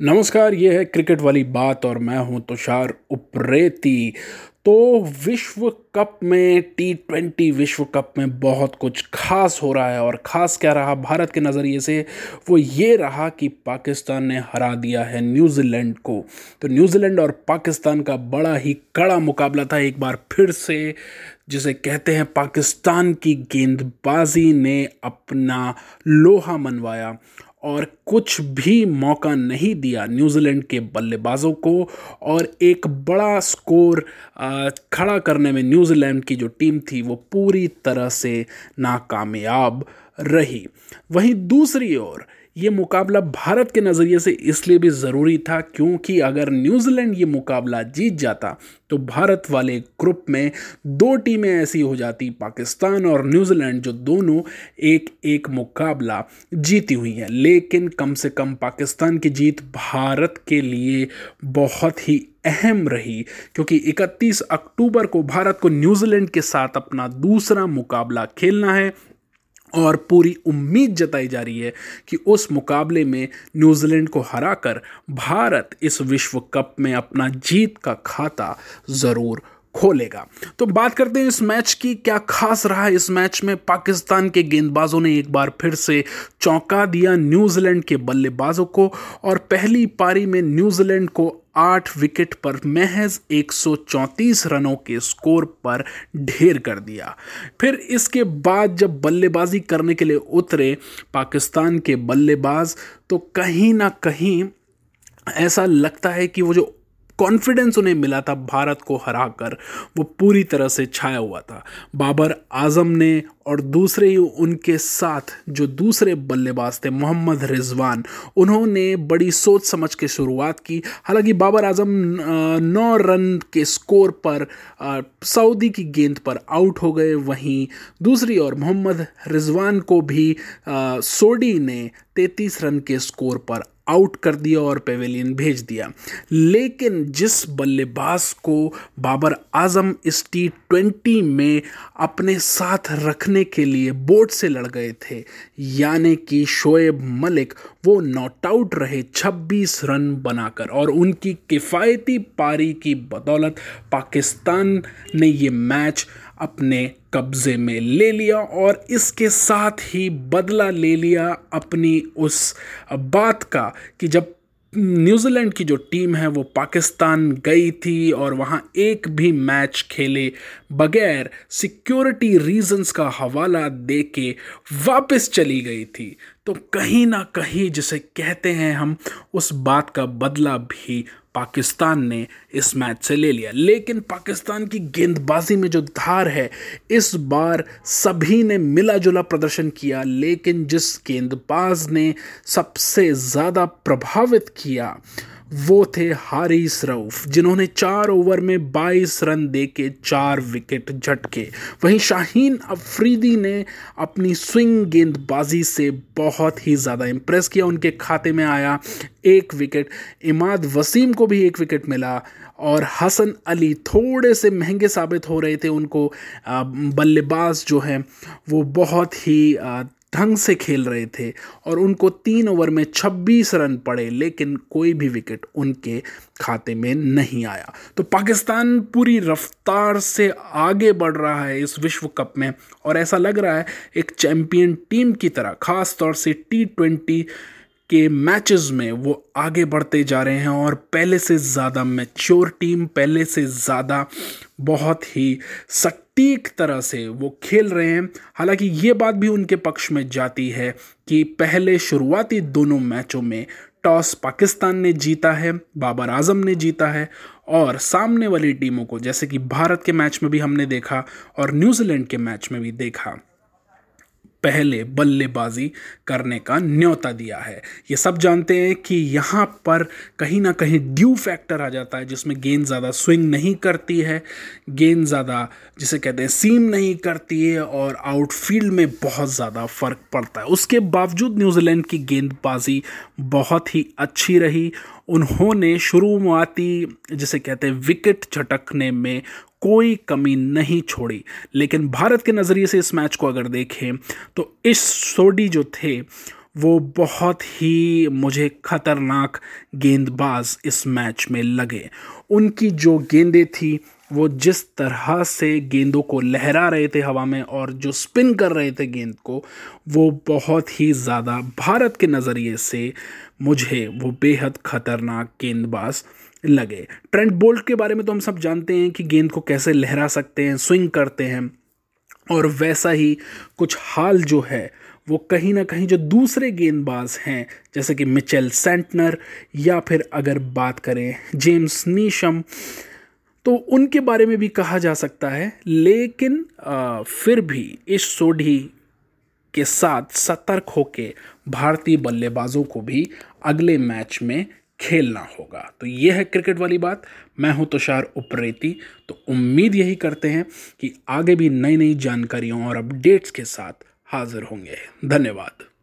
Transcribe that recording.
नमस्कार, ये है क्रिकेट वाली बात और मैं हूँ तुषार उप्रेती। तो विश्व कप में टी ट्वेंटी विश्व कप में बहुत कुछ खास हो रहा है और ख़ास क्या रहा? भारत के नज़रिए से वो ये रहा कि पाकिस्तान ने हरा दिया है न्यूजीलैंड को। तो न्यूजीलैंड और पाकिस्तान का बड़ा ही कड़ा मुकाबला था एक बार फिर से, जिसे कहते हैं पाकिस्तान की गेंदबाजी ने अपना लोहा मनवाया। और कुछ भी मौका नहीं दिया न्यूजीलैंड के बल्लेबाजों को। और एक बड़ा स्कोर खड़ा करने में न्यूजीलैंड की जो टीम थी, वो पूरी तरह से नाकामयाब रही। वहीं दूसरी ओर ये मुकाबला भारत के नज़रिए से इसलिए भी ज़रूरी था क्योंकि अगर न्यूजीलैंड ये मुकाबला जीत जाता तो भारत वाले ग्रुप में दो टीमें ऐसी हो जाती, पाकिस्तान और न्यूजीलैंड, जो दोनों एक एक मुकाबला जीती हुई हैं। लेकिन कम से कम पाकिस्तान की जीत भारत के लिए बहुत ही अहम रही, क्योंकि 31 अक्टूबर को भारत को न्यूजीलैंड के साथ अपना दूसरा मुकाबला खेलना है। और पूरी उम्मीद जताई जा रही है कि उस मुकाबले में न्यूजीलैंड को हराकर भारत इस विश्व कप में अपना जीत का खाता ज़रूर खोलेगा। तो बात करते हैं इस मैच की, क्या खास रहा इस मैच में? पाकिस्तान के गेंदबाजों ने एक बार फिर से चौंका दिया न्यूजीलैंड के बल्लेबाजों को और पहली पारी में न्यूजीलैंड को आठ विकेट पर महज 134 रनों के स्कोर पर ढेर कर दिया। फिर इसके बाद जब बल्लेबाजी करने के लिए उतरे पाकिस्तान के बल्लेबाज तो कहीं ना कहीं ऐसा लगता है कि वो जो कॉन्फिडेंस उन्हें मिला था, भारत को हराकर वो पूरी तरह से छाया हुआ था। बाबर आज़म ने और दूसरे ही उनके साथ जो दूसरे बल्लेबाज थे, मोहम्मद रिजवान, उन्होंने बड़ी सोच समझ के शुरुआत की। हालाँकि बाबर आज़म नौ रन के स्कोर पर सऊदी की गेंद पर आउट हो गए। वहीं दूसरी ओर मोहम्मद रिजवान को भी सोडी ने 33 रन के स्कोर पर आउट कर दिया और पेवेलियन भेज दिया। लेकिन जिस बल्लेबाज को बाबर आज़म इस टी ट्वेंटी में अपने साथ रखने के लिए बोर्ड से लड़ गए थे। यानी कि शोएब मलिक वो नॉट आउट रहे 26 रन बनाकर और उनकी किफ़ायती पारी की बदौलत पाकिस्तान ने ये मैच अपने कब्ज़े में ले लिया और इसके साथ ही बदला ले लिया अपनी उस बात का कि जब न्यूजीलैंड की जो टीम है, वो पाकिस्तान गई थी और वहाँ एक भी मैच खेले बगैर सिक्योरिटी रीजंस का हवाला दे के वापस चली गई थी। तो कहीं ना कहीं जिसे कहते हैं हम, उस बात का बदला भी पाकिस्तान ने इस मैच से ले लिया। लेकिन पाकिस्तान की गेंदबाजी में जो धार है, इस बार सभी ने मिला जुला प्रदर्शन किया, लेकिन जिस गेंदबाज ने सबसे ज़्यादा प्रभावित किया वो थे हारिस रऊफ, जिन्होंने चार ओवर में 22 रन दे के चार विकेट झटके। वहीं शाहीन अफरीदी ने अपनी स्विंग गेंदबाजी से बहुत ही ज़्यादा इम्प्रेस किया। उनके खाते में आया एक विकेट, इमाद वसीम को भी एक विकेट मिला और हसन अली थोड़े से महँगे साबित हो रहे थे। उनको बल्लेबाज जो हैं, वो बहुत ही ढंग से खेल रहे थे और उनको तीन ओवर में 26 रन पड़े, लेकिन कोई भी विकेट उनके खाते में नहीं आया। तो पाकिस्तान पूरी रफ्तार से आगे बढ़ रहा है इस विश्व कप में, और ऐसा लग रहा है एक चैम्पियन टीम की तरह ख़ास तौर से टी ट्वेंटी के मैचेस में वो आगे बढ़ते जा रहे हैं और पहले से ज़्यादा मैच्योर टीम पहले से ज़्यादा बहुत ही सटीक तरह से वो खेल रहे हैं। हालाँकि ये बात भी उनके पक्ष में जाती है कि पहले शुरुआती दोनों मैचों में टॉस पाकिस्तान ने जीता है, बाबर आज़म ने जीता है और सामने वाली टीमों को, जैसे कि भारत के मैच में भी हमने देखा और न्यूजीलैंड के मैच में भी देखा। पहले बल्लेबाजी करने का न्योता दिया है। ये सब जानते हैं कि यहाँ पर कहीं ना कहीं ड्यू फैक्टर आ जाता है, जिसमें गेंद ज़्यादा स्विंग नहीं करती है, गेंद ज़्यादा, जिसे कहते हैं, सीम नहीं करती है और आउटफील्ड में बहुत ज़्यादा फ़र्क पड़ता है। उसके बावजूद न्यूजीलैंड की गेंदबाजी बहुत ही अच्छी रही। उन्होंने शुरुआती, जिसे कहते हैं, विकेट झटकने में कोई कमी नहीं छोड़ी। लेकिन भारत के नज़रिए से इस मैच को अगर देखें तो इस सोडी जो थे, वो बहुत ही मुझे खतरनाक गेंदबाज इस मैच में लगे। उनकी जो गेंदें थी, वो जिस तरह से गेंदों को लहरा रहे थे हवा में और जो स्पिन कर रहे थे गेंद को, वो बहुत ही ज़्यादा भारत के नज़रिए से मुझे वो बेहद खतरनाक गेंदबाज लगे। ट्रेंट बोल्ट के बारे में तो हम सब जानते हैं कि गेंद को कैसे लहरा सकते हैं स्विंग करते हैं। और वैसा ही कुछ हाल जो है वो कहीं ना कहीं जो दूसरे गेंदबाज हैं जैसे कि मिचेल सेंटनर या फिर अगर बात करें जेम्स नीशम तो उनके बारे में भी कहा जा सकता है। लेकिन आ, फिर भी इस सोढ़ी के साथ सतर्क होकर भारतीय बल्लेबाजों को भी अगले मैच में खेलना होगा। तो ये है क्रिकेट वाली बात। मैं हूँ तुषार उपरेती। तो उम्मीद यही करते हैं कि आगे भी नई नई जानकारियों और अपडेट्स के साथ हाजिर होंगे। धन्यवाद।